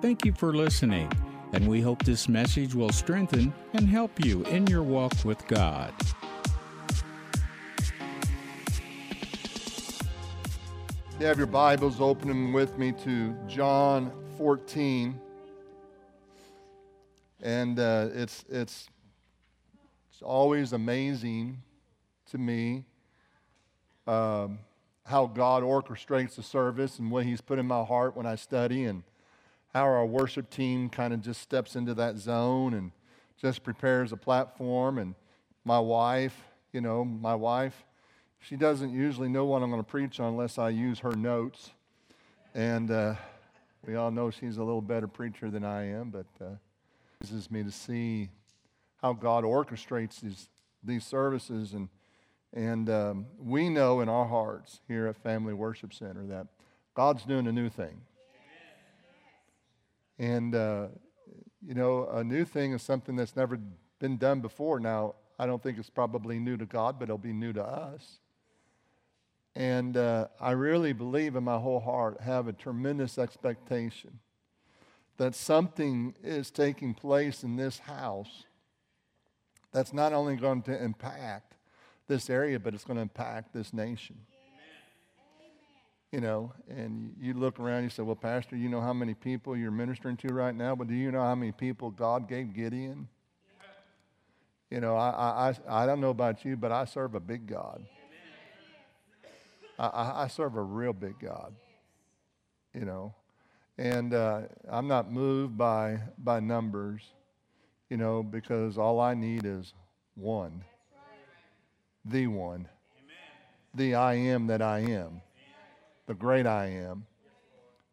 Thank you for listening, and we hope this message will strengthen and help you in your walk with God. You have your Bibles opening with me to John 14. And uh, it's, it's, it's always amazing to me um, how God orchestrates the service and what He's put in my heart when I study, and how our worship team kind of just steps into that zone and just prepares a platform. And my wife, you know, my wife, she doesn't usually know what I'm going to preach on unless I use her notes. And uh, we all know she's a little better preacher than I am, but uh, it is me to see how God orchestrates these, these services. And, and um, we know in our hearts here at Family Worship Center that God's doing a new thing. And, uh, you know, a new thing is something that's never been done before. Now, I don't think it's probably new to God, but it'll be new to us. And uh, I really believe in my whole heart, have a tremendous expectation that something is taking place in this house that's not only going to impact this area, but it's going to impact this nation. You know, and you look around, you say, Well, Pastor, you know how many people you're ministering to right now, but do you know how many people God gave Gideon? You know, I, I, I don't know about you, but I serve a big God. I, I serve a real big God, you know. And uh, I'm not moved by, by numbers, you know, because all I need is one. The one. The I am that I am. The great I am.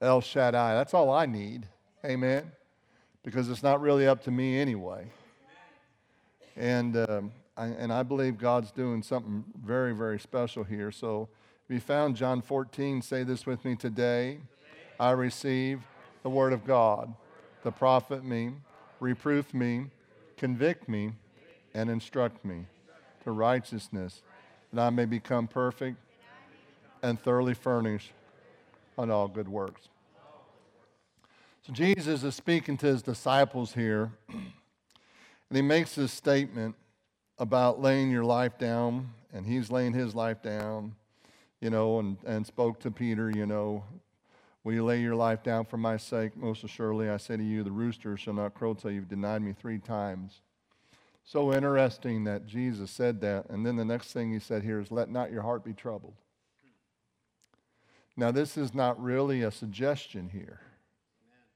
El Shaddai. That's all I need. Amen. Because it's not really up to me anyway. And, um, I, and I believe God's doing something very, very special here. So, if you found John 14. Say this with me today. I receive the word of God, the profit me, reproof me, convict me, and instruct me to righteousness, that I may become perfect and thoroughly furnished on all good works. So Jesus is speaking to his disciples here, and he makes this statement about laying your life down, and he's laying his life down you know, and, and spoke to Peter, you know, Will you lay your life down for my sake? Most assuredly, I say to you, the rooster shall not crow till you've denied me three times. So interesting that Jesus said that. And then the next thing he said here is, Let not your heart be troubled. Now, this is not really a suggestion here.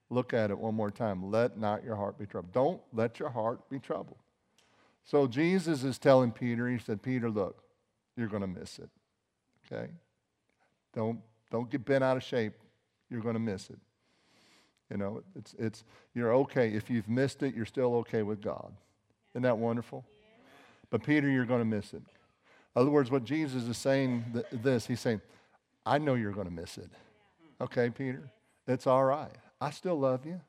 Look at it one more time. Let not your heart be troubled. Don't let your heart be troubled. So Jesus is telling Peter, he said, Peter, look, you're going to miss it. Okay? Don't, don't get bent out of shape. You're going to miss it. You know, it's, it's, you're okay. If you've missed it, you're still okay with God. Isn't that wonderful? But Peter, you're going to miss it. In other words, what Jesus is saying th- this, he's saying, I know you're going to miss it. Okay, Peter? It's all right. I still love you.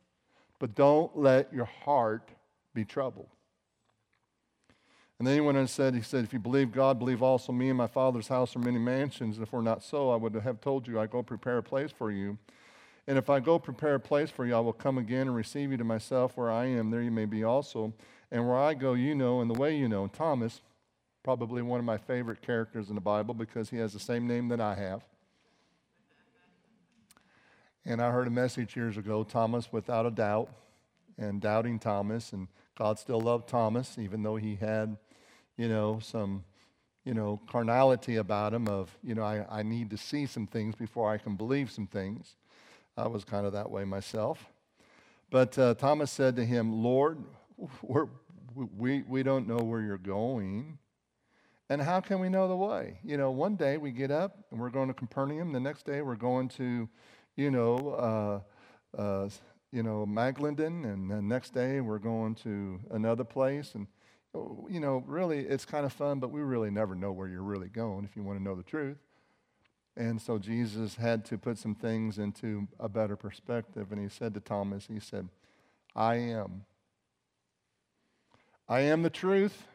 But don't let your heart be troubled. And then he went on and said, He said, If you believe God, believe also me. In my Father's house are many mansions. And if we're not so, I would have told you, I go prepare a place for you. And if I go prepare a place for you, I will come again and receive you to myself where I am. There you may be also. And where I go, you know, and the way you know. Thomas, probably one of my favorite characters in the Bible because he has the same name that I have. And I heard a message years ago, Thomas without a doubt, and doubting Thomas. And God still loved Thomas, even though he had you know, some, you know, carnality about him of, you know, I, I need to see some things before I can believe some things. I was kind of that way myself. But uh, Thomas said to him, Lord, we, we don't know where you're going. And how can we know the way? You know, one day we get up and we're going to Capernaum. The next day we're going to, you know, uh, uh, you know, Maglenden. And the next day we're going to another place. And you know, really, it's kind of fun, but we really never know where you're really going if you want to know the truth. And so Jesus had to put some things into a better perspective. And he said to Thomas, He said, I am. I am the truth.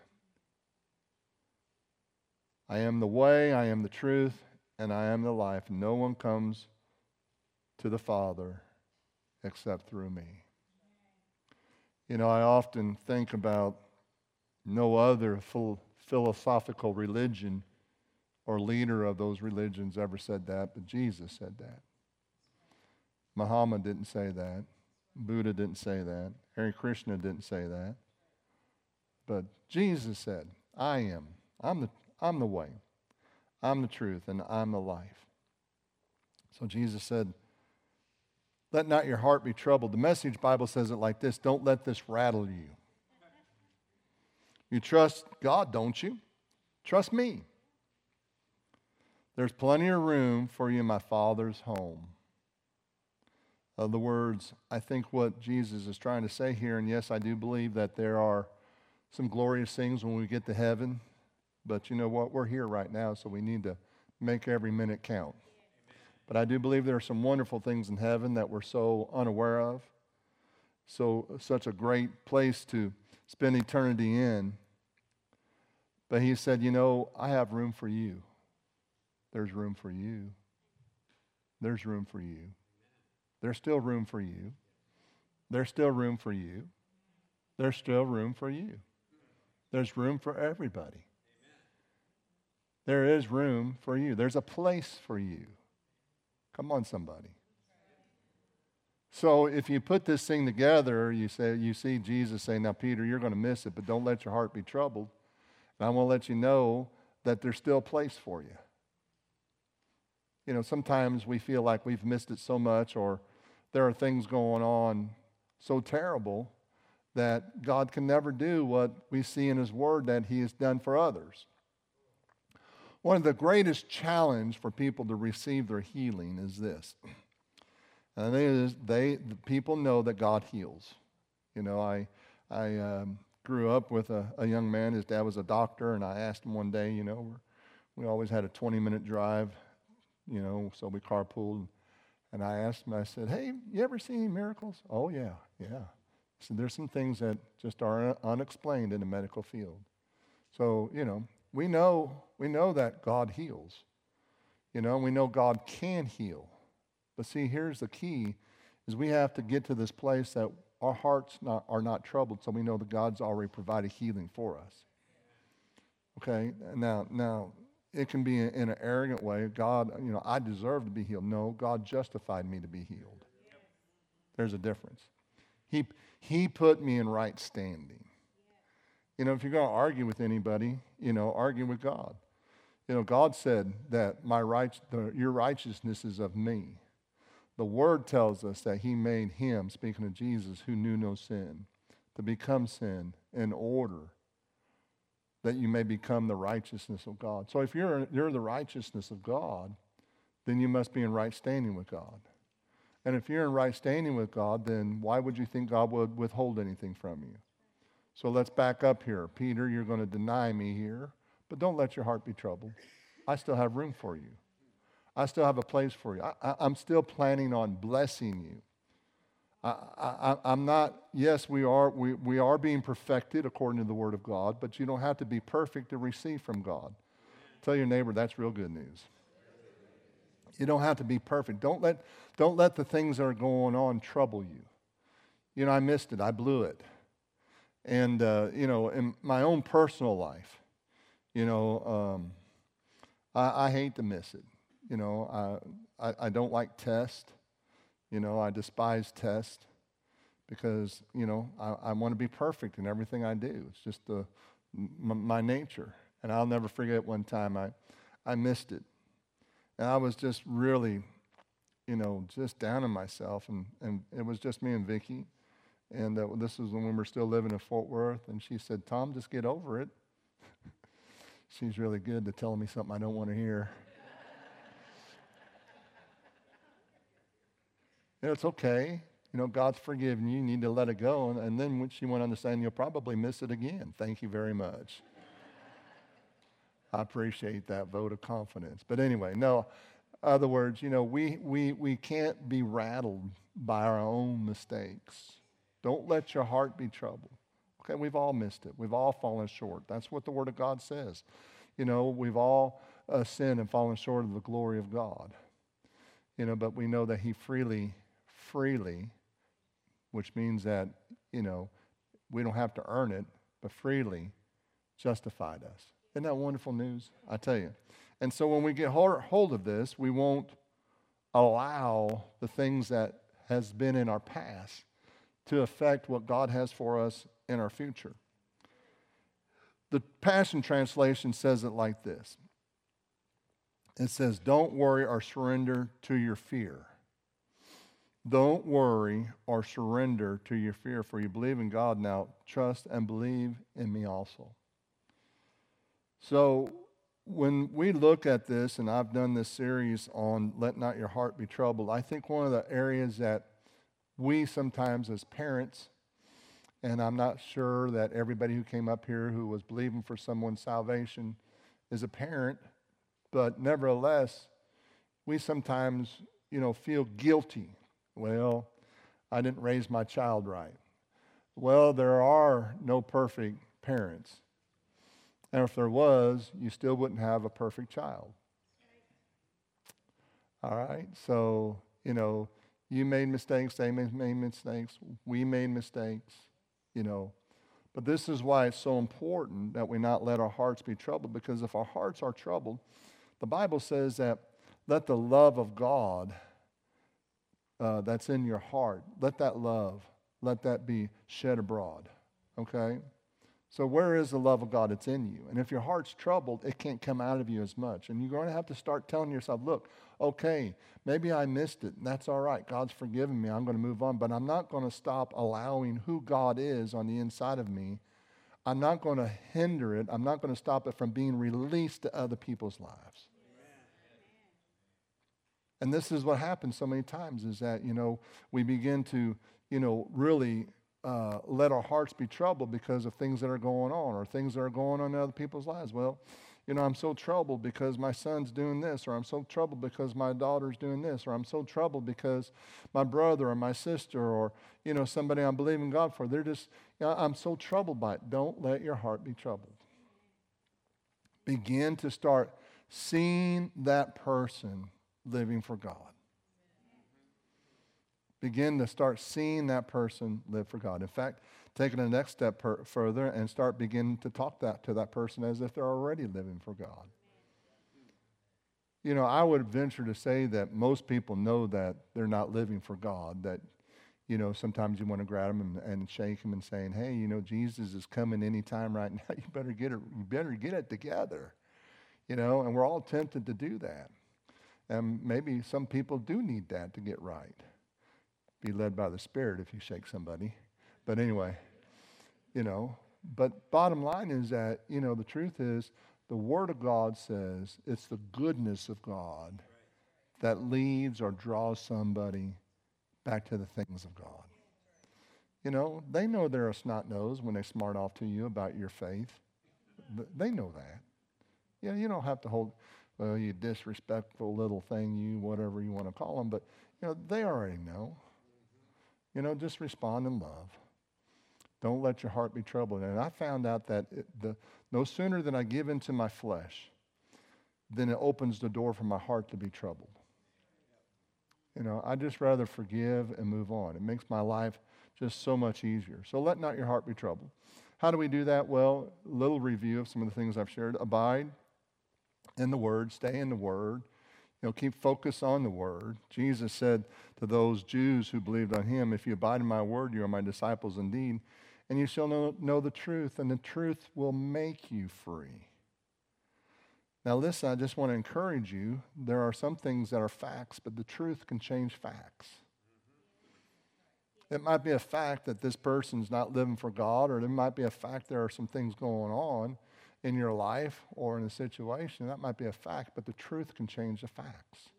I am the way, I am the truth, and I am the life. No one comes to the Father except through me. You know, I often think about no other philosophical religion or leader of those religions ever said that, but Jesus said that. Muhammad didn't say that. Buddha didn't say that. Hare Krishna didn't say that. But Jesus said, I am. I'm the, I'm the way. I'm the truth, and I'm the life. So Jesus said, Let not your heart be troubled. The message Bible says it like this Don't let this rattle you. You trust God, don't you? Trust me. There's plenty of room for you in my Father's home. Other words, I think what Jesus is trying to say here, and yes, I do believe that there are some glorious things when we get to heaven, but you know what? We're here right now, so we need to make every minute count. But I do believe there are some wonderful things in heaven that we're so unaware of. So, such a great place to spend eternity in. But he said, You know, I have room for you. There's room for you. There's room for you. There's still room for you. There's still room for you. There's still room for you. There's room for everybody. There is room for you. There's a place for you. Come on, somebody. So if you put this thing together, you say you see Jesus saying, "Now, Peter, you're going to miss it, but don't let your heart be troubled." And I want to let you know that there's still a place for you you know, sometimes we feel like we've missed it so much or there are things going on so terrible that God can never do what we see in His Word that He has done for others. One of the greatest challenge for people to receive their healing is this. And they, they the people know that God heals. You know, I, I um, grew up with a, a, young man. His dad was a doctor, and I asked him one day, you know, we always had a 20 minute drive you know, so we carpooled. And I asked him, I said, hey, you ever see any miracles? Oh, yeah, yeah. So there's some things that just are unexplained in the medical field. So, you know, we know, we know that God heals. You know, we know God can heal. But see, here's the key, is we have to get to this place that our hearts not, are not troubled, so we know that God's already provided healing for us. Okay, now, now it can be in an arrogant way. God, you know, I deserve to be healed. No, God justified me to be healed. There's a difference. He, he put me in right standing. You know, if you're going to argue with anybody, you know, argue with God. You know, God said that my right, the, your righteousness is of me. The Word tells us that He made Him, speaking of Jesus, who knew no sin, to become sin in order that you may become the righteousness of God. So if you're, you're the righteousness of God, then you must be in right standing with God. And if you're in right standing with God, then why would you think God would withhold anything from you? So let's back up here. Peter, you're going to deny me here, but don't let your heart be troubled. I still have room for you. I still have a place for you. I, am still planning on blessing you. I, am not, yes, we are, we, we are being perfected according to the Word of God, but you don't have to be perfect to receive from God. Tell your neighbor that's real good news. You don't have to be perfect. Don't let, don't let the things that are going on trouble you. You know, I missed it, I blew it. And, uh, you know, in my own personal life, you know, um, I, I, hate to miss it. You know, I, I, I don't like tests. You know, I despise tests because, you know, I, I want to be perfect in everything I do. It's just the, m- my nature. And I'll never forget one time I, I missed it. And I was just really, you know, just down on myself. And, and it was just me and Vicki. And uh, this was when we were still living in Fort Worth. And she said, Tom, just get over it. She's really good to telling me something I don't want to hear. It's okay. You know, God's forgiven you. You need to let it go. And, and then when she went on to say, you'll probably miss it again. Thank you very much. I appreciate that vote of confidence. But anyway, no, other words, you know, we, we, we can't be rattled by our own mistakes. Don't let your heart be troubled. Okay, we've all missed it. We've all fallen short. That's what the Word of God says. You know, we've all uh, sinned and fallen short of the glory of God. You know, but we know that He freely freely which means that, you know, we don't have to earn it, but freely justified us. Isn't that wonderful news? I tell you. And so when we get hold of this, we won't allow the things that has been in our past to affect what God has for us in our future. The Passion Translation says it like this it says, Don't worry or surrender to your fear. Don't worry or surrender to your fear, for you believe in God now. Trust and believe in me also. So, when we look at this, and I've done this series on Let Not Your Heart Be Troubled, I think one of the areas that we sometimes as parents, and I'm not sure that everybody who came up here who was believing for someone's salvation is a parent, but nevertheless, we sometimes, you know, feel guilty. Well, I didn't raise my child right. Well, there are no perfect parents. And if there was, you still wouldn't have a perfect child. All right? So, you know, you made mistakes, they made mistakes, we made mistakes, you know. But this is why it's so important that we not let our hearts be troubled, because if our hearts are troubled, the Bible says that let the love of God uh, that's in your heart, let that love, let that be shed abroad, okay? So, where is the love of God? It's in you. And if your heart's troubled, it can't come out of you as much. And you're going to have to start telling yourself, look, okay, maybe I missed it. That's all right. God's forgiven me. I'm going to move on. But I'm not going to stop allowing who God is on the inside of me. I'm not going to hinder it. I'm not going to stop it from being released to other people's lives. And this is what happens so many times is that, you know, we begin to, you know, really uh, let our hearts be troubled because of things that are going on or things that are going on in other people's lives. Well, you know, I'm so troubled because my son's doing this, or I'm so troubled because my daughter's doing this, or I'm so troubled because my brother or my sister or, you know, somebody I'm believing God for, they're just, you know, I'm so troubled by it. Don't let your heart be troubled. Begin to start seeing that person living for God begin to start seeing that person live for God. In fact, taking the next step per, further and start beginning to talk that to that person as if they're already living for God. You know, I would venture to say that most people know that they're not living for God, that, you know, sometimes you want to grab them and, and shake them and saying, hey, you know, Jesus is coming anytime right now. You better get it, you better get it together. You know, and we're all tempted to do that. And maybe some people do need that to get right be led by the Spirit if you shake somebody. But anyway, you know, but bottom line is that, you know, the truth is the Word of God says it's the goodness of God that leads or draws somebody back to the things of God. You know, they know they're a snot nose when they smart off to you about your faith. They know that. You know, you don't have to hold, well, you disrespectful little thing, you whatever you want to call them, but, you know, they already know. You know, just respond in love. Don't let your heart be troubled. And I found out that it, the, no sooner than I give into my flesh, then it opens the door for my heart to be troubled. You know, I just rather forgive and move on. It makes my life just so much easier. So let not your heart be troubled. How do we do that? Well, little review of some of the things I've shared. Abide in the Word, stay in the Word. You know, keep focus on the word. Jesus said to those Jews who believed on him, If you abide in my word, you are my disciples indeed, and you shall know, know the truth, and the truth will make you free. Now, listen, I just want to encourage you. There are some things that are facts, but the truth can change facts. It might be a fact that this person's not living for God, or it might be a fact there are some things going on in your life or in a situation, that might be a fact, but the truth can change the facts.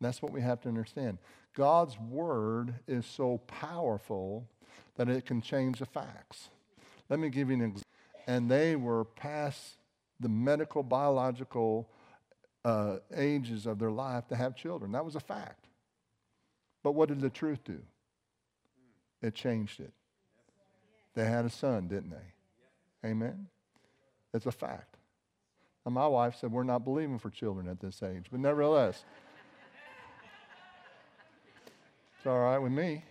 That's what we have to understand. God's word is so powerful that it can change the facts. Let me give you an example. And they were past the medical, biological uh, ages of their life to have children. That was a fact. But what did the truth do? It changed it. They had a son, didn't they? Amen. It's a fact. And my wife said, We're not believing for children at this age. But nevertheless, it's all right with me.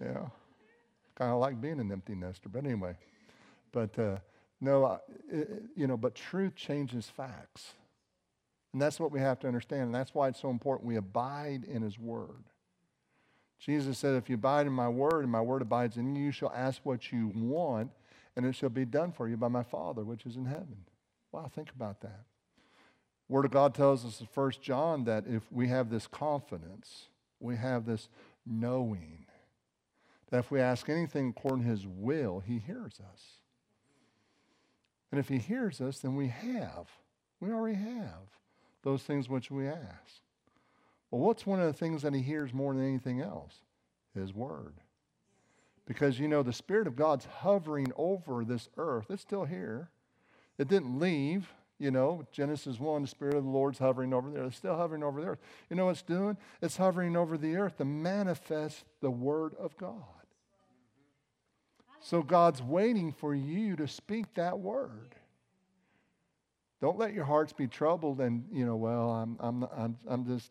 Yeah. Kind of like being an empty nester, but anyway. But uh, no, it, you know, but truth changes facts. And that's what we have to understand. And that's why it's so important we abide in His Word. Jesus said, If you abide in my Word and my Word abides in you, you shall ask what you want, and it shall be done for you by my Father which is in heaven. Wow, think about that. Word of God tells us in 1 John that if we have this confidence, we have this knowing, that if we ask anything according to his will, he hears us. And if he hears us, then we have. We already have those things which we ask. Well, what's one of the things that he hears more than anything else? His word. Because you know, the Spirit of God's hovering over this earth. It's still here. It didn't leave. You know, Genesis 1, the Spirit of the Lord's hovering over there. It's still hovering over the earth. You know what it's doing? It's hovering over the earth to manifest the Word of God. So God's waiting for you to speak that word. Don't let your hearts be troubled and, you know, well, I'm, I'm, I'm, I'm just,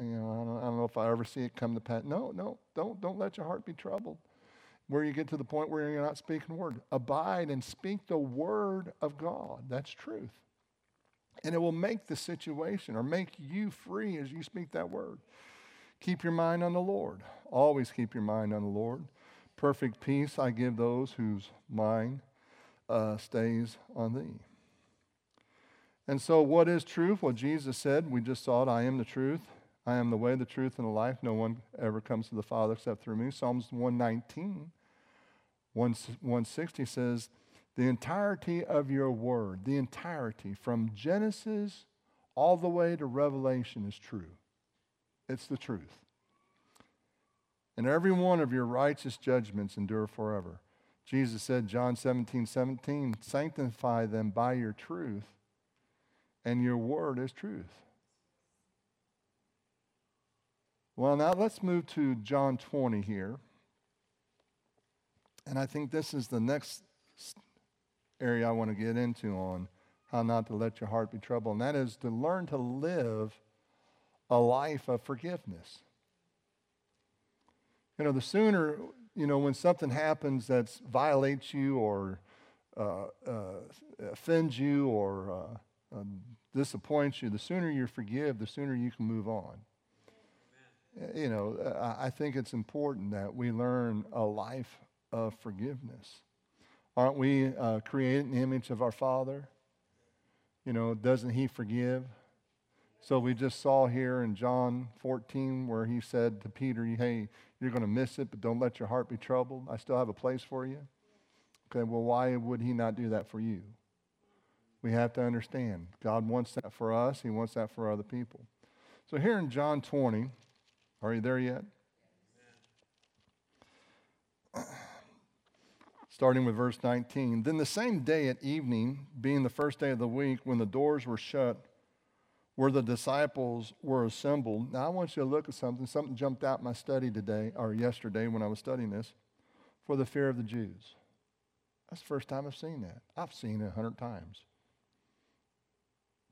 you know, I don't, I don't know if I ever see it come to pass. No, no, don't, don't let your heart be troubled where you get to the point where you're not speaking the word. Abide and speak the word of God. That's truth. And it will make the situation or make you free as you speak that word. Keep your mind on the Lord. Always keep your mind on the Lord. Perfect peace I give those whose mind uh, stays on thee. And so, what is truth? Well, Jesus said, we just saw it I am the truth. I am the way, the truth, and the life. No one ever comes to the Father except through me. Psalms 119, 160 says, the entirety of your word, the entirety from Genesis all the way to Revelation is true. It's the truth. And every one of your righteous judgments endure forever. Jesus said, John 17, 17, sanctify them by your truth, and your word is truth. Well, now let's move to John 20 here. And I think this is the next area I want to get into on how not to let your heart be troubled, and that is to learn to live a life of forgiveness. You know, the sooner, you know, when something happens that violates you or uh, uh, offends you or uh, um, disappoints you, the sooner you forgive, the sooner you can move on. Amen. You know, I think it's important that we learn a life of forgiveness. Aren't we uh, created in the image of our Father? You know, doesn't He forgive? So we just saw here in John 14 where He said to Peter, Hey, you're going to miss it, but don't let your heart be troubled. I still have a place for you. Okay, well, why would He not do that for you? We have to understand God wants that for us, He wants that for other people. So here in John 20, are you there yet? Starting with verse 19. Then the same day at evening, being the first day of the week, when the doors were shut, where the disciples were assembled. Now, I want you to look at something. Something jumped out my study today, or yesterday when I was studying this, for the fear of the Jews. That's the first time I've seen that. I've seen it a hundred times.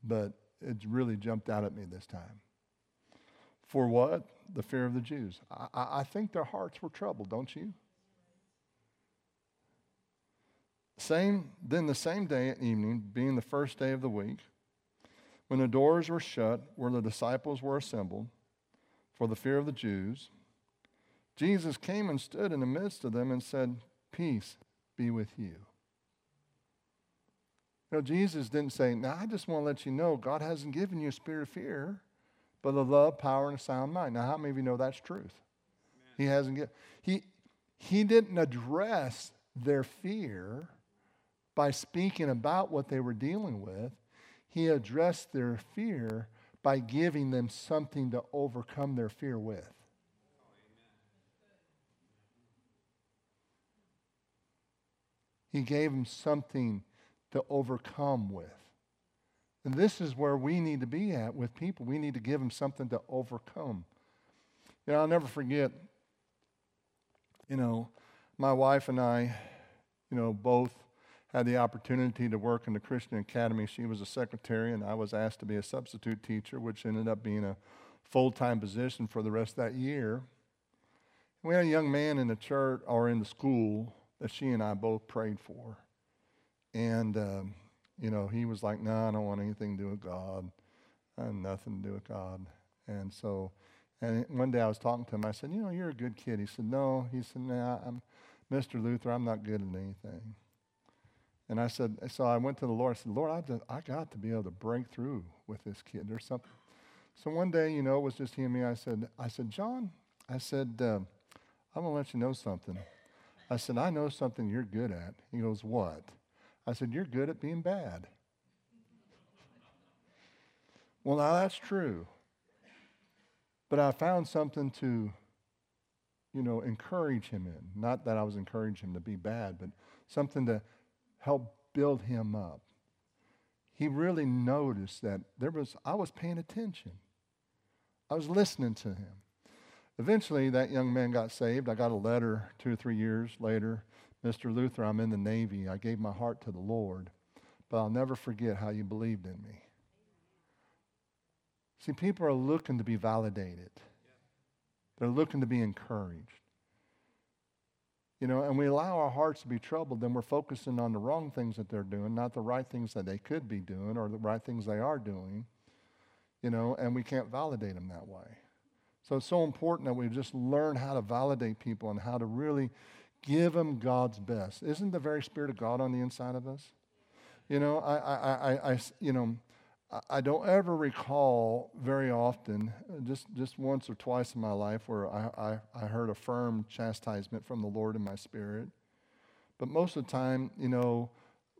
But it really jumped out at me this time. For what? The fear of the Jews. I, I think their hearts were troubled, don't you? Same, then the same day at evening, being the first day of the week, when the doors were shut where the disciples were assembled for the fear of the Jews, Jesus came and stood in the midst of them and said, Peace be with you. Know, Jesus didn't say, Now I just want to let you know God hasn't given you a spirit of fear, but of love, power, and a sound mind. Now, how many of you know that's truth? Amen. He hasn't given, he, he didn't address their fear by speaking about what they were dealing with, he addressed their fear by giving them something to overcome their fear with. He gave them something to overcome with. And this is where we need to be at with people. We need to give them something to overcome. You know, I'll never forget, you know, my wife and I, you know, both had the opportunity to work in the Christian Academy. She was a secretary, and I was asked to be a substitute teacher, which ended up being a full time position for the rest of that year. We had a young man in the church or in the school that she and I both prayed for. And, um, you know, he was like, no, nah, I don't want anything to do with God. I have nothing to do with God. And so, and one day I was talking to him. I said, you know, you're a good kid. He said, no. He said, nah, I'm Mr. Leuther. I'm not good at anything. And I said, so I went to the Lord. I said, Lord, I, just, I got to be able to break through with this kid. There's something. So one day, you know, it was just he and me. I said, I said, John, I said, uh, I'm going to let you know something. I said, I know something you're good at. He goes, What? I said, You're good at being bad. well, now that's true. But I found something to, you know, encourage him in. Not that I was encouraging him to be bad, but something to help build him up. He really noticed that there was, I was paying attention. I was listening to him. Eventually, that young man got saved. I got a letter two or three years later. Mr. Leuther, I'm in the Navy. I gave my heart to the Lord, but I'll never forget how you believed in me. See, people are looking to be validated, they're looking to be encouraged. You know, and we allow our hearts to be troubled, then we're focusing on the wrong things that they're doing, not the right things that they could be doing or the right things they are doing, you know, and we can't validate them that way. So it's so important that we just learn how to validate people and how to really give them God's best. Isn't the very Spirit of God on the inside of us? You know, I, I, I, I you know, I don't ever recall very often, uh, just, just once or twice in my life, where I, I, I heard a firm chastisement from the Lord in my spirit. But most of the time, you know,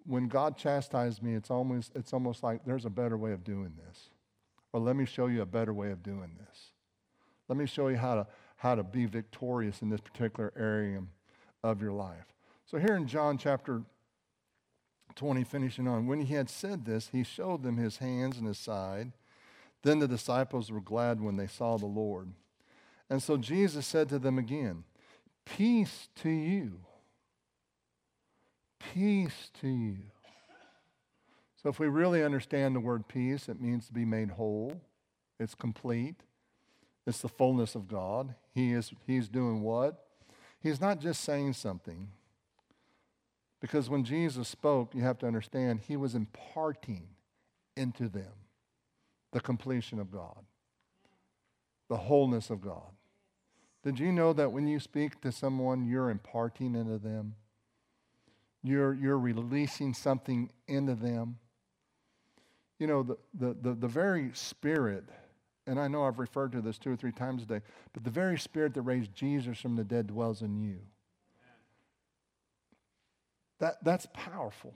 when God chastised me, it's almost, it's almost like there's a better way of doing this. Or let me show you a better way of doing this. Let me show you how to, how to be victorious in this particular area of your life. So, here in John chapter 20, finishing on, when he had said this, he showed them his hands and his side. Then the disciples were glad when they saw the Lord. And so Jesus said to them again, Peace to you. Peace to you. So, if we really understand the word peace, it means to be made whole, it's complete. It's the fullness of God. He is, he's doing what? He's not just saying something. Because when Jesus spoke, you have to understand, he was imparting into them the completion of God, the wholeness of God. Did you know that when you speak to someone, you're imparting into them? You're, you're releasing something into them. You know, the, the, the, the very spirit and I know I've referred to this two or three times today, but the very spirit that raised Jesus from the dead dwells in you. That, that's powerful.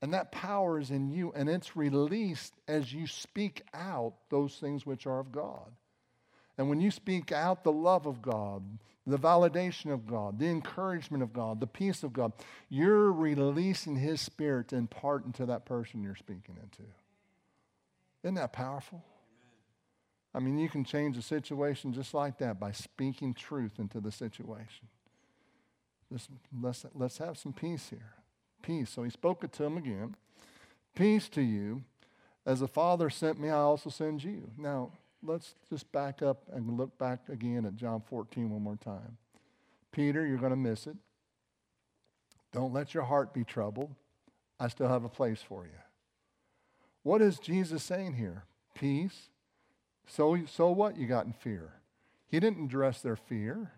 And that power is in you, and it's released as you speak out those things which are of God. And when you speak out the love of God, the validation of God, the encouragement of God, the peace of God, you're releasing His Spirit to impart into that person you're speaking into. Isn't that powerful? I mean, you can change a situation just like that by speaking truth into the situation. Let's, let's have some peace here. Peace. So he spoke it to him again. Peace to you. As the Father sent me, I also send you. Now, let's just back up and look back again at John 14 one more time. Peter, you're going to miss it. Don't let your heart be troubled. I still have a place for you. What is Jesus saying here? Peace, so, so what you got in fear? He didn't address their fear.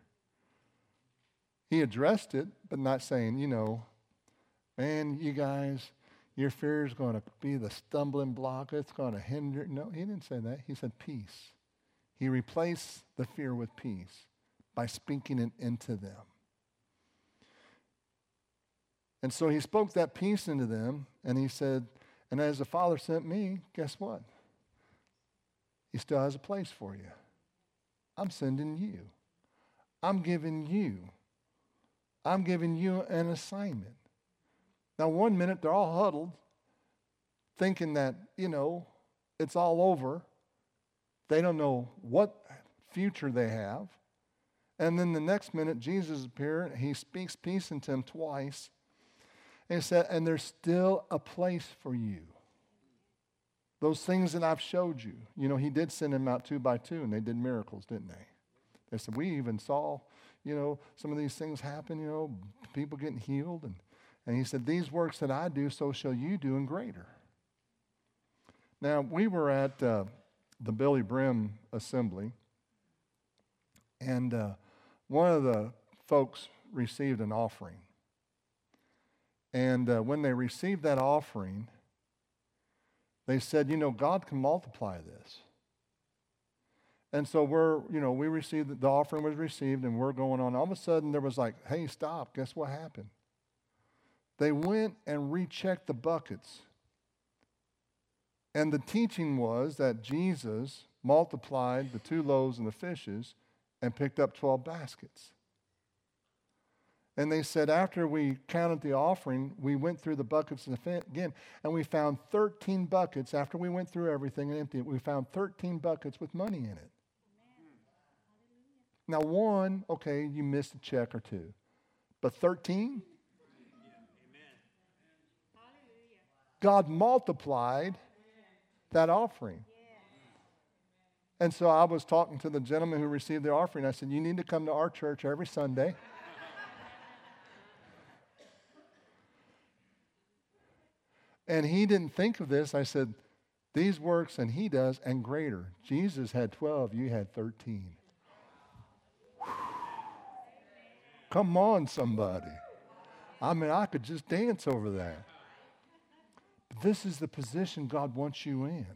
He addressed it, but not saying, you know, man, you guys, your fear is going to be the stumbling block. It's going to hinder. No, he didn't say that. He said peace. He replaced the fear with peace by speaking it into them. And so he spoke that peace into them, and he said, And as the Father sent me, guess what? He still has a place for you. I'm sending you. I'm giving you. I'm giving you an assignment. Now, one minute they're all huddled, thinking that, you know, it's all over. They don't know what future they have. And then the next minute, Jesus appears. He speaks peace into them twice. And he said, and there's still a place for you. Those things that I've showed you. You know, he did send them out two by two, and they did miracles, didn't they? They said, We even saw, you know, some of these things happen, you know, people getting healed. And, and he said, These works that I do, so shall you do, and greater. Now, we were at uh, the Billye Brim Assembly, and uh, one of the folks received an offering. And uh, when they received that offering, they said, you know, God can multiply this. And so we're, you know, we received, the offering was received and we're going on. All of a sudden there was like, hey, stop. Guess what happened? They went and rechecked the buckets. And the teaching was that Jesus multiplied the two loaves and the fishes and picked up 12 baskets. And they said, after we counted the offering, we went through the buckets again, and we found 13 buckets. After we went through everything and emptied we found 13 buckets with money in it. Now, one, okay, you missed a check or two, but 13? God multiplied that offering. And so I was talking to the gentleman who received the offering. I said, You need to come to our church every Sunday. And he didn't think of this. I said, These works, and he does, and greater. Jesus had 12, you had 13. Come on, somebody. I mean, I could just dance over that. But this is the position God wants you in.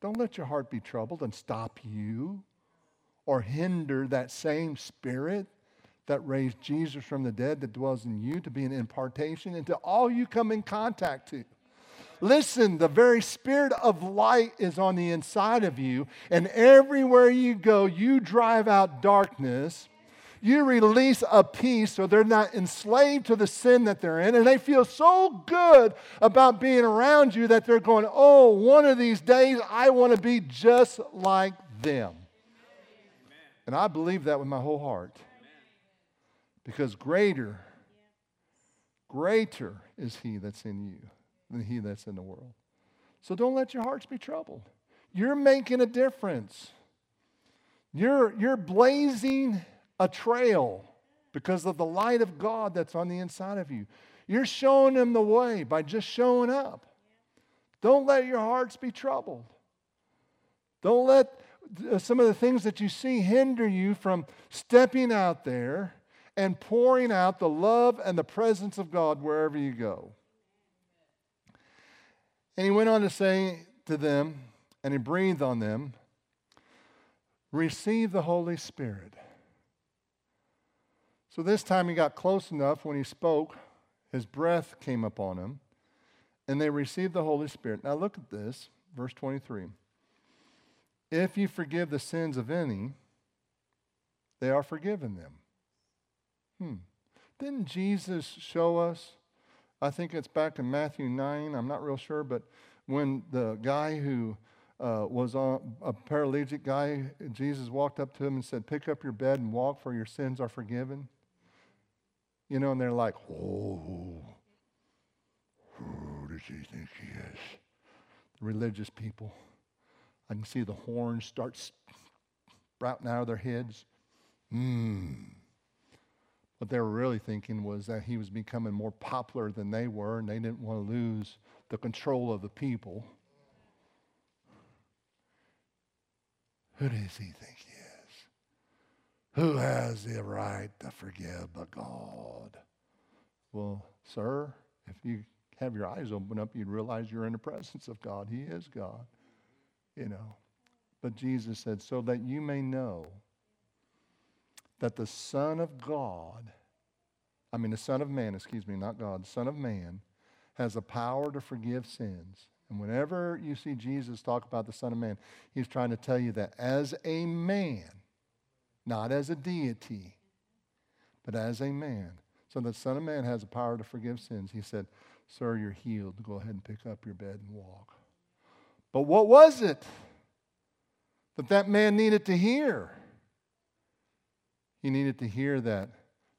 Don't let your heart be troubled and stop you or hinder that same spirit that raised Jesus from the dead that dwells in you to be an impartation into all you come in contact to. Listen, the very spirit of light is on the inside of you, and everywhere you go, you drive out darkness. You release a peace so they're not enslaved to the sin that they're in, and they feel so good about being around you that they're going, Oh, one of these days I want to be just like them. And I believe that with my whole heart. Because greater, greater is he that's in you than he that's in the world. So don't let your hearts be troubled. You're making a difference. You're, you're blazing a trail because of the light of God that's on the inside of you. You're showing them the way by just showing up. Don't let your hearts be troubled. Don't let uh, some of the things that you see hinder you from stepping out there and pouring out the love and the presence of God wherever you go. And he went on to say to them, and he breathed on them, receive the Holy Spirit. So this time he got close enough when he spoke, his breath came upon him, and they received the Holy Spirit. Now look at this, verse 23. If you forgive the sins of any, they are forgiven them. Hmm. Didn't Jesus show us? I think it's back in Matthew 9, I'm not real sure, but when the guy who uh, was a paralytic guy, Jesus walked up to him and said, Pick up your bed and walk, for your sins are forgiven. You know, and they're like, Oh, who does he think he is? The religious people. I can see the horns start sprouting out of their heads. Hmm. What they were really thinking was that he was becoming more popular than they were, and they didn't want to lose the control of the people. Who does he think he? Who has the right to forgive but God? Well, sir, if you have your eyes open up, you'd realize you're in the presence of God. He is God, you know. But Jesus said, so that you may know that the Son of God, I mean, the Son of Man, excuse me, not God, the Son of Man, has the power to forgive sins. And whenever you see Jesus talk about the Son of Man, he's trying to tell you that as a man, not as a deity, but as a man. So the Son of Man has the power to forgive sins. He said, Sir, you're healed. Go ahead and pick up your bed and walk. But what was it that that man needed to hear? He needed to hear that.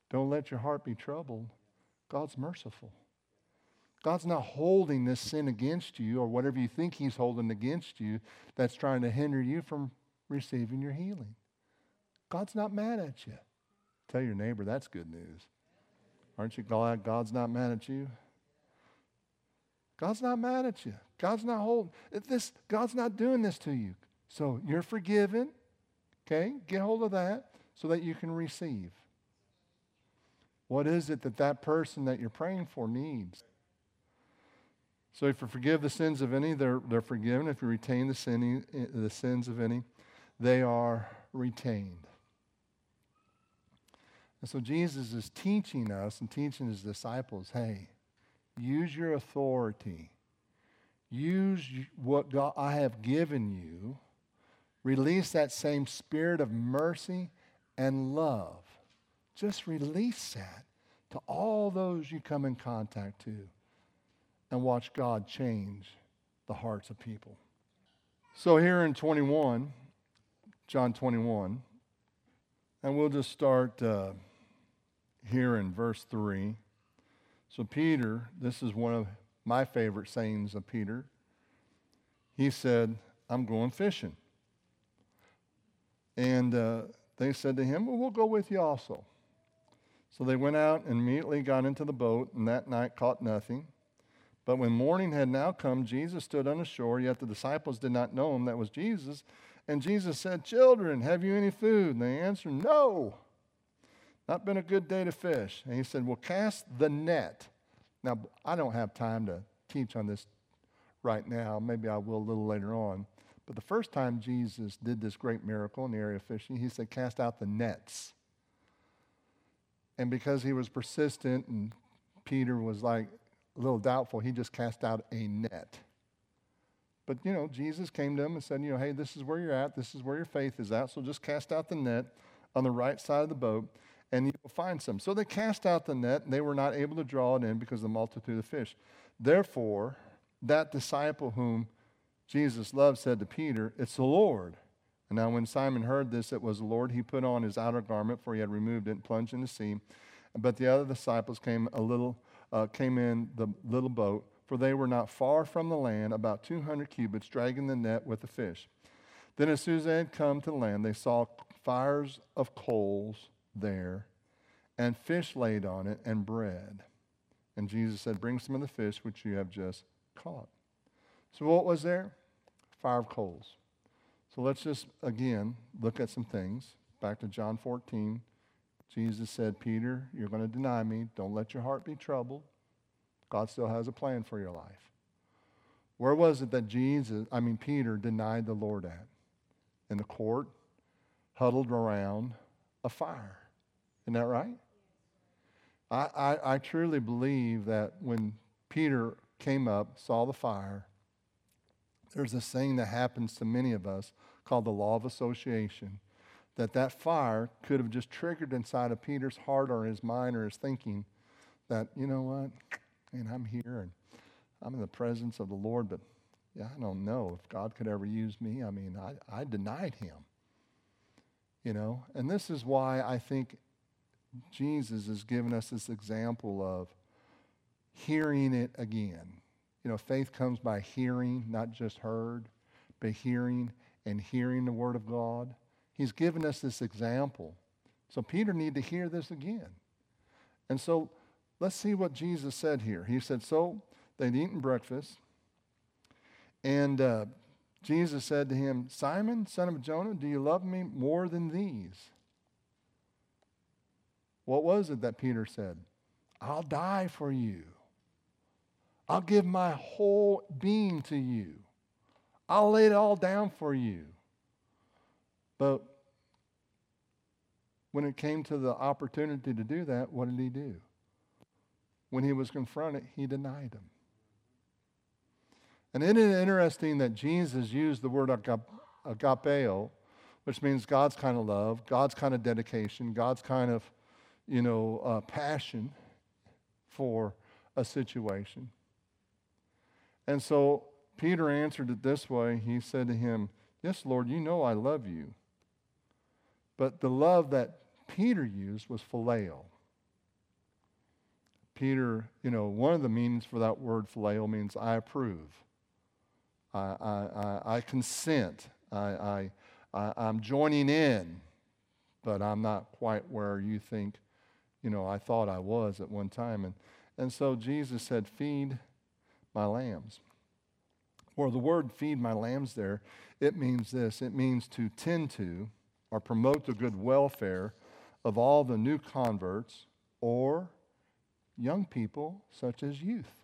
Don't let your heart be troubled. God's merciful. God's not holding this sin against you or whatever you think He's holding against you that's trying to hinder you from receiving your healing. God's not mad at you. Tell your neighbor that's good news. Aren't you glad God's not mad at you? God's not mad at you. God's not holding this. God's not doing this to you. So you're forgiven. Okay, get hold of that so that you can receive. What is it that that person that you're praying for needs? So if you forgive the sins of any, they're, they're forgiven. If you retain the, sin, the sins of any, they are retained. And so Jesus is teaching us and teaching his disciples hey, use your authority. Use what God, I have given you. Release that same spirit of mercy and love. Just release that to all those you come in contact to and watch God change the hearts of people. So, here in 21, John 21, and we'll just start uh, here in verse 3. So, Peter, this is one of my favorite sayings of Peter. He said, I'm going fishing. And uh, they said to him, Well, we'll go with you also. So they went out and immediately got into the boat, and that night caught nothing. But when morning had now come, Jesus stood on the shore, yet the disciples did not know him that was Jesus. And Jesus said, Children, have you any food? And they answered, No. Not been a good day to fish. And he said, Well, cast the net. Now, I don't have time to teach on this right now. Maybe I will a little later on. But the first time Jesus did this great miracle in the area of fishing, he said, Cast out the nets. And because he was persistent and Peter was like, a little doubtful, he just cast out a net. But, you know, Jesus came to him and said, you know, hey, this is where you're at. This is where your faith is at. So just cast out the net on the right side of the boat and you'll find some. So they cast out the net and they were not able to draw it in because of the multitude of fish. Therefore, that disciple whom Jesus loved said to Peter, It's the Lord. And now, when Simon heard this, it was the Lord, he put on his outer garment, for he had removed it, and plunged in the sea. But the other disciples came a little uh, came in the little boat, for they were not far from the land, about 200 cubits, dragging the net with the fish. Then, as soon as they had come to land, they saw fires of coals there, and fish laid on it, and bread. And Jesus said, Bring some of the fish which you have just caught. So, what was there? Five coals. So, let's just again look at some things. Back to John 14, Jesus said, Peter, you're going to deny me. Don't let your heart be troubled. God still has a plan for your life. Where was it that Jesus, I mean, Peter denied the Lord at? In the court, huddled around a fire. Isn't that right? I, I, I truly believe that when Peter came up, saw the fire, there's this thing that happens to many of us called the law of association that that fire could have just triggered inside of Peter's heart or his mind or his thinking that, you know what, and I'm here and I'm in the presence of the Lord, but yeah, I don't know if God could ever use me. I mean, I, I denied him. You know, and this is why I think Jesus has given us this example of hearing it again. You know, faith comes by hearing, not just heard, but hearing and hearing the Word of God. He's given us this example. So Peter need to hear this again. And so let's see what Jesus said here. He said, So they'd eaten breakfast, and uh, Jesus said to him, Simon, son of Jonah, do you love me more than these? What was it that Peter said? I'll die for you. I'll give my whole being to you. I'll lay it all down for you. But when it came to the opportunity to do that, what did he do? When he was confronted, he denied him. And isn't it interesting that Jesus used the word agapeo, which means God's kind of love, God's kind of dedication, God's kind of, you know, uh, passion for a situation. And so Peter answered it this way. He said to him, Yes, Lord, you know I love you. But the love that Peter used was phileo. Peter, you know, one of the meanings for that word phileo means I approve. I, I, I, I consent. I, I, I, am joining in but I'm not quite where you think, you know, I thought I was at one time. And, and so Jesus said, Feed my lambs. Or the word feed my lambs there, it means this it means to tend to or promote the good welfare of all the new converts or young people, such as youth.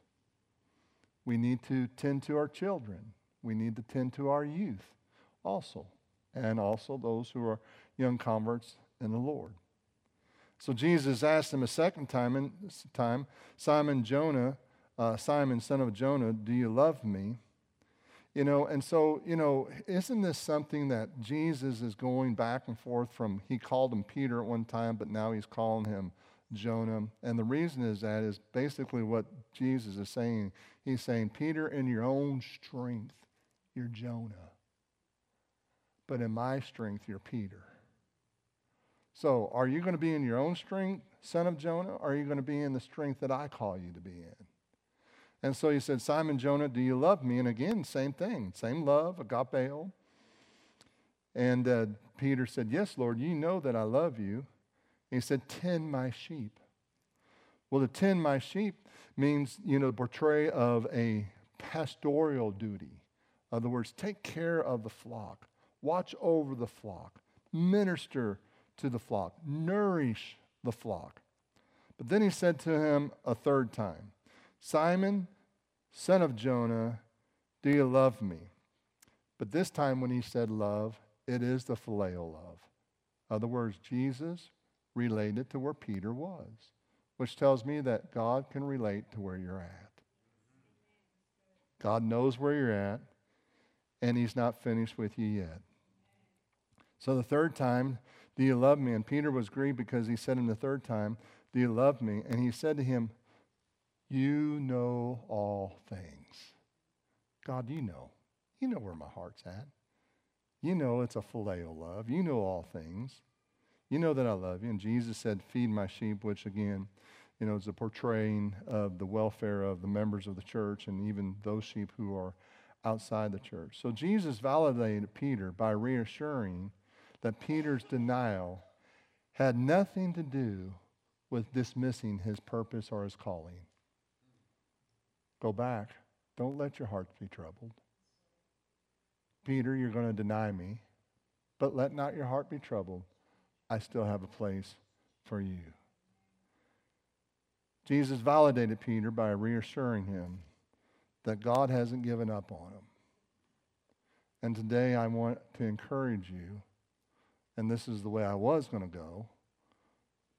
We need to tend to our children. We need to tend to our youth also, and also those who are young converts in the Lord. So Jesus asked him a second time, and time Simon Jonah, uh, Simon son of Jonah, do you love me? You know, and so, you know, isn't this something that Jesus is going back and forth from? He called him Peter at one time, but now he's calling him Jonah. And the reason is that is basically what Jesus is saying. He's saying, Peter, in your own strength, you're Jonah. But in my strength, you're Peter. So, are you going to be in your own strength, son of Jonah, or are you going to be in the strength that I call you to be in? And so he said, Simon Jonah, do you love me? And again, same thing, same love, agapeo. And uh, Peter said, Yes, Lord, you know that I love you. And he said, Tend my sheep. Well, to tend my sheep means, you know, the portray of a pastoral duty. In other words, take care of the flock, watch over the flock, minister to the flock, nourish the flock. But then he said to him a third time, Simon, son of Jonah, do you love me? But this time when he said love, it is the phileo love. In other words, Jesus related to where Peter was, which tells me that God can relate to where you're at. God knows where you're at, and he's not finished with you yet. So the third time, do you love me? And Peter was grieved because he said him the third time, Do you love me? And he said to him, you know all things. God, you know. You know where my heart's at. You know it's a filial love. You know all things. You know that I love you. And Jesus said, Feed my sheep, which again, you know, is a portraying of the welfare of the members of the church and even those sheep who are outside the church. So Jesus validated Peter by reassuring that Peter's denial had nothing to do with dismissing his purpose or his calling. Go back. Don't let your hearts be troubled. Peter, you're going to deny me, but let not your heart be troubled. I still have a place for you. Jesus validated Peter by reassuring him that God hasn't given up on him. And today I want to encourage you, and this is the way I was going to go,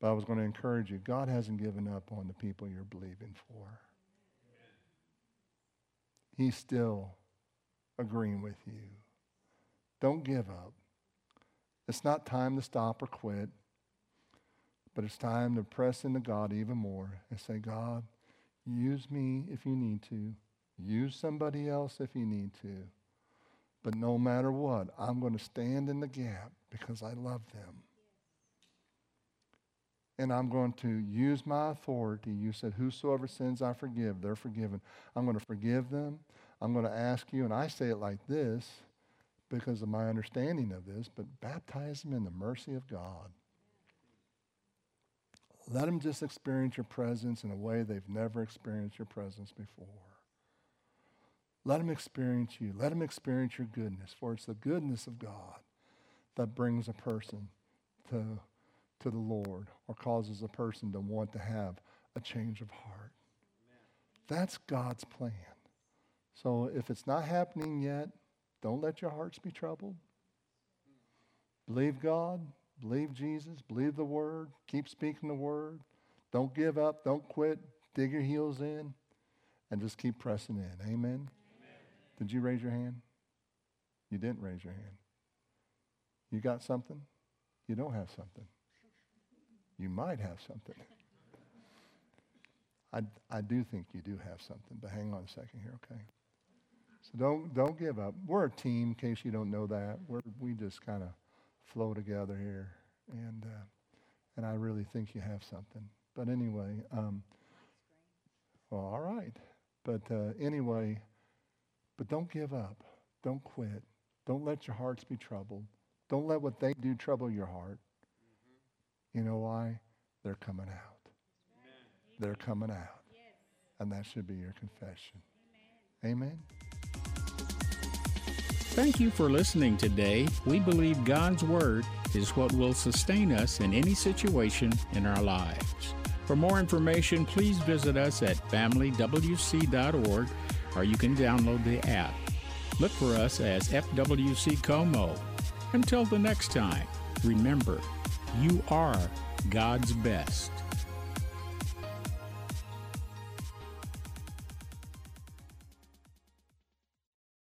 but I was going to encourage you God hasn't given up on the people you're believing for. He's still agreeing with you. Don't give up. It's not time to stop or quit, but it's time to press into God even more and say, God, use me if you need to. Use somebody else if you need to. But no matter what, I'm going to stand in the gap because I love them. And I'm going to use my authority. You said, Whosoever sins I forgive, they're forgiven. I'm going to forgive them. I'm going to ask you, and I say it like this because of my understanding of this, but baptize them in the mercy of God. Let them just experience your presence in a way they've never experienced your presence before. Let them experience you. Let them experience your goodness, for it's the goodness of God that brings a person to to the Lord or causes a person to want to have a change of heart. Amen. That's God's plan. So if it's not happening yet, don't let your hearts be troubled. Believe God, believe Jesus, believe the word, keep speaking the word. Don't give up, don't quit, dig your heels in, and just keep pressing in. Amen? Amen. Did you raise your hand? You didn't raise your hand. You got something? You don't have something you might have something. I, I do think you do have something, but hang on a second here, okay? So don't, don't give up. We're a team, in case you don't know that. We're, we just kind of flow together here. And, uh, and I really think you have something. But anyway, um, well, all right. But uh, anyway, but don't give up. Don't quit. Don't let your hearts be troubled. Don't let what they do trouble your heart. You know why? They're coming out. They're coming out. And that should be your confession. Amen. Thank you for listening today. We believe God's Word is what will sustain us in any situation in our lives. For more information, please visit us at familywc.org or you can download the app. Look for us as FWC Como. Until the next time, remember, you are God's best.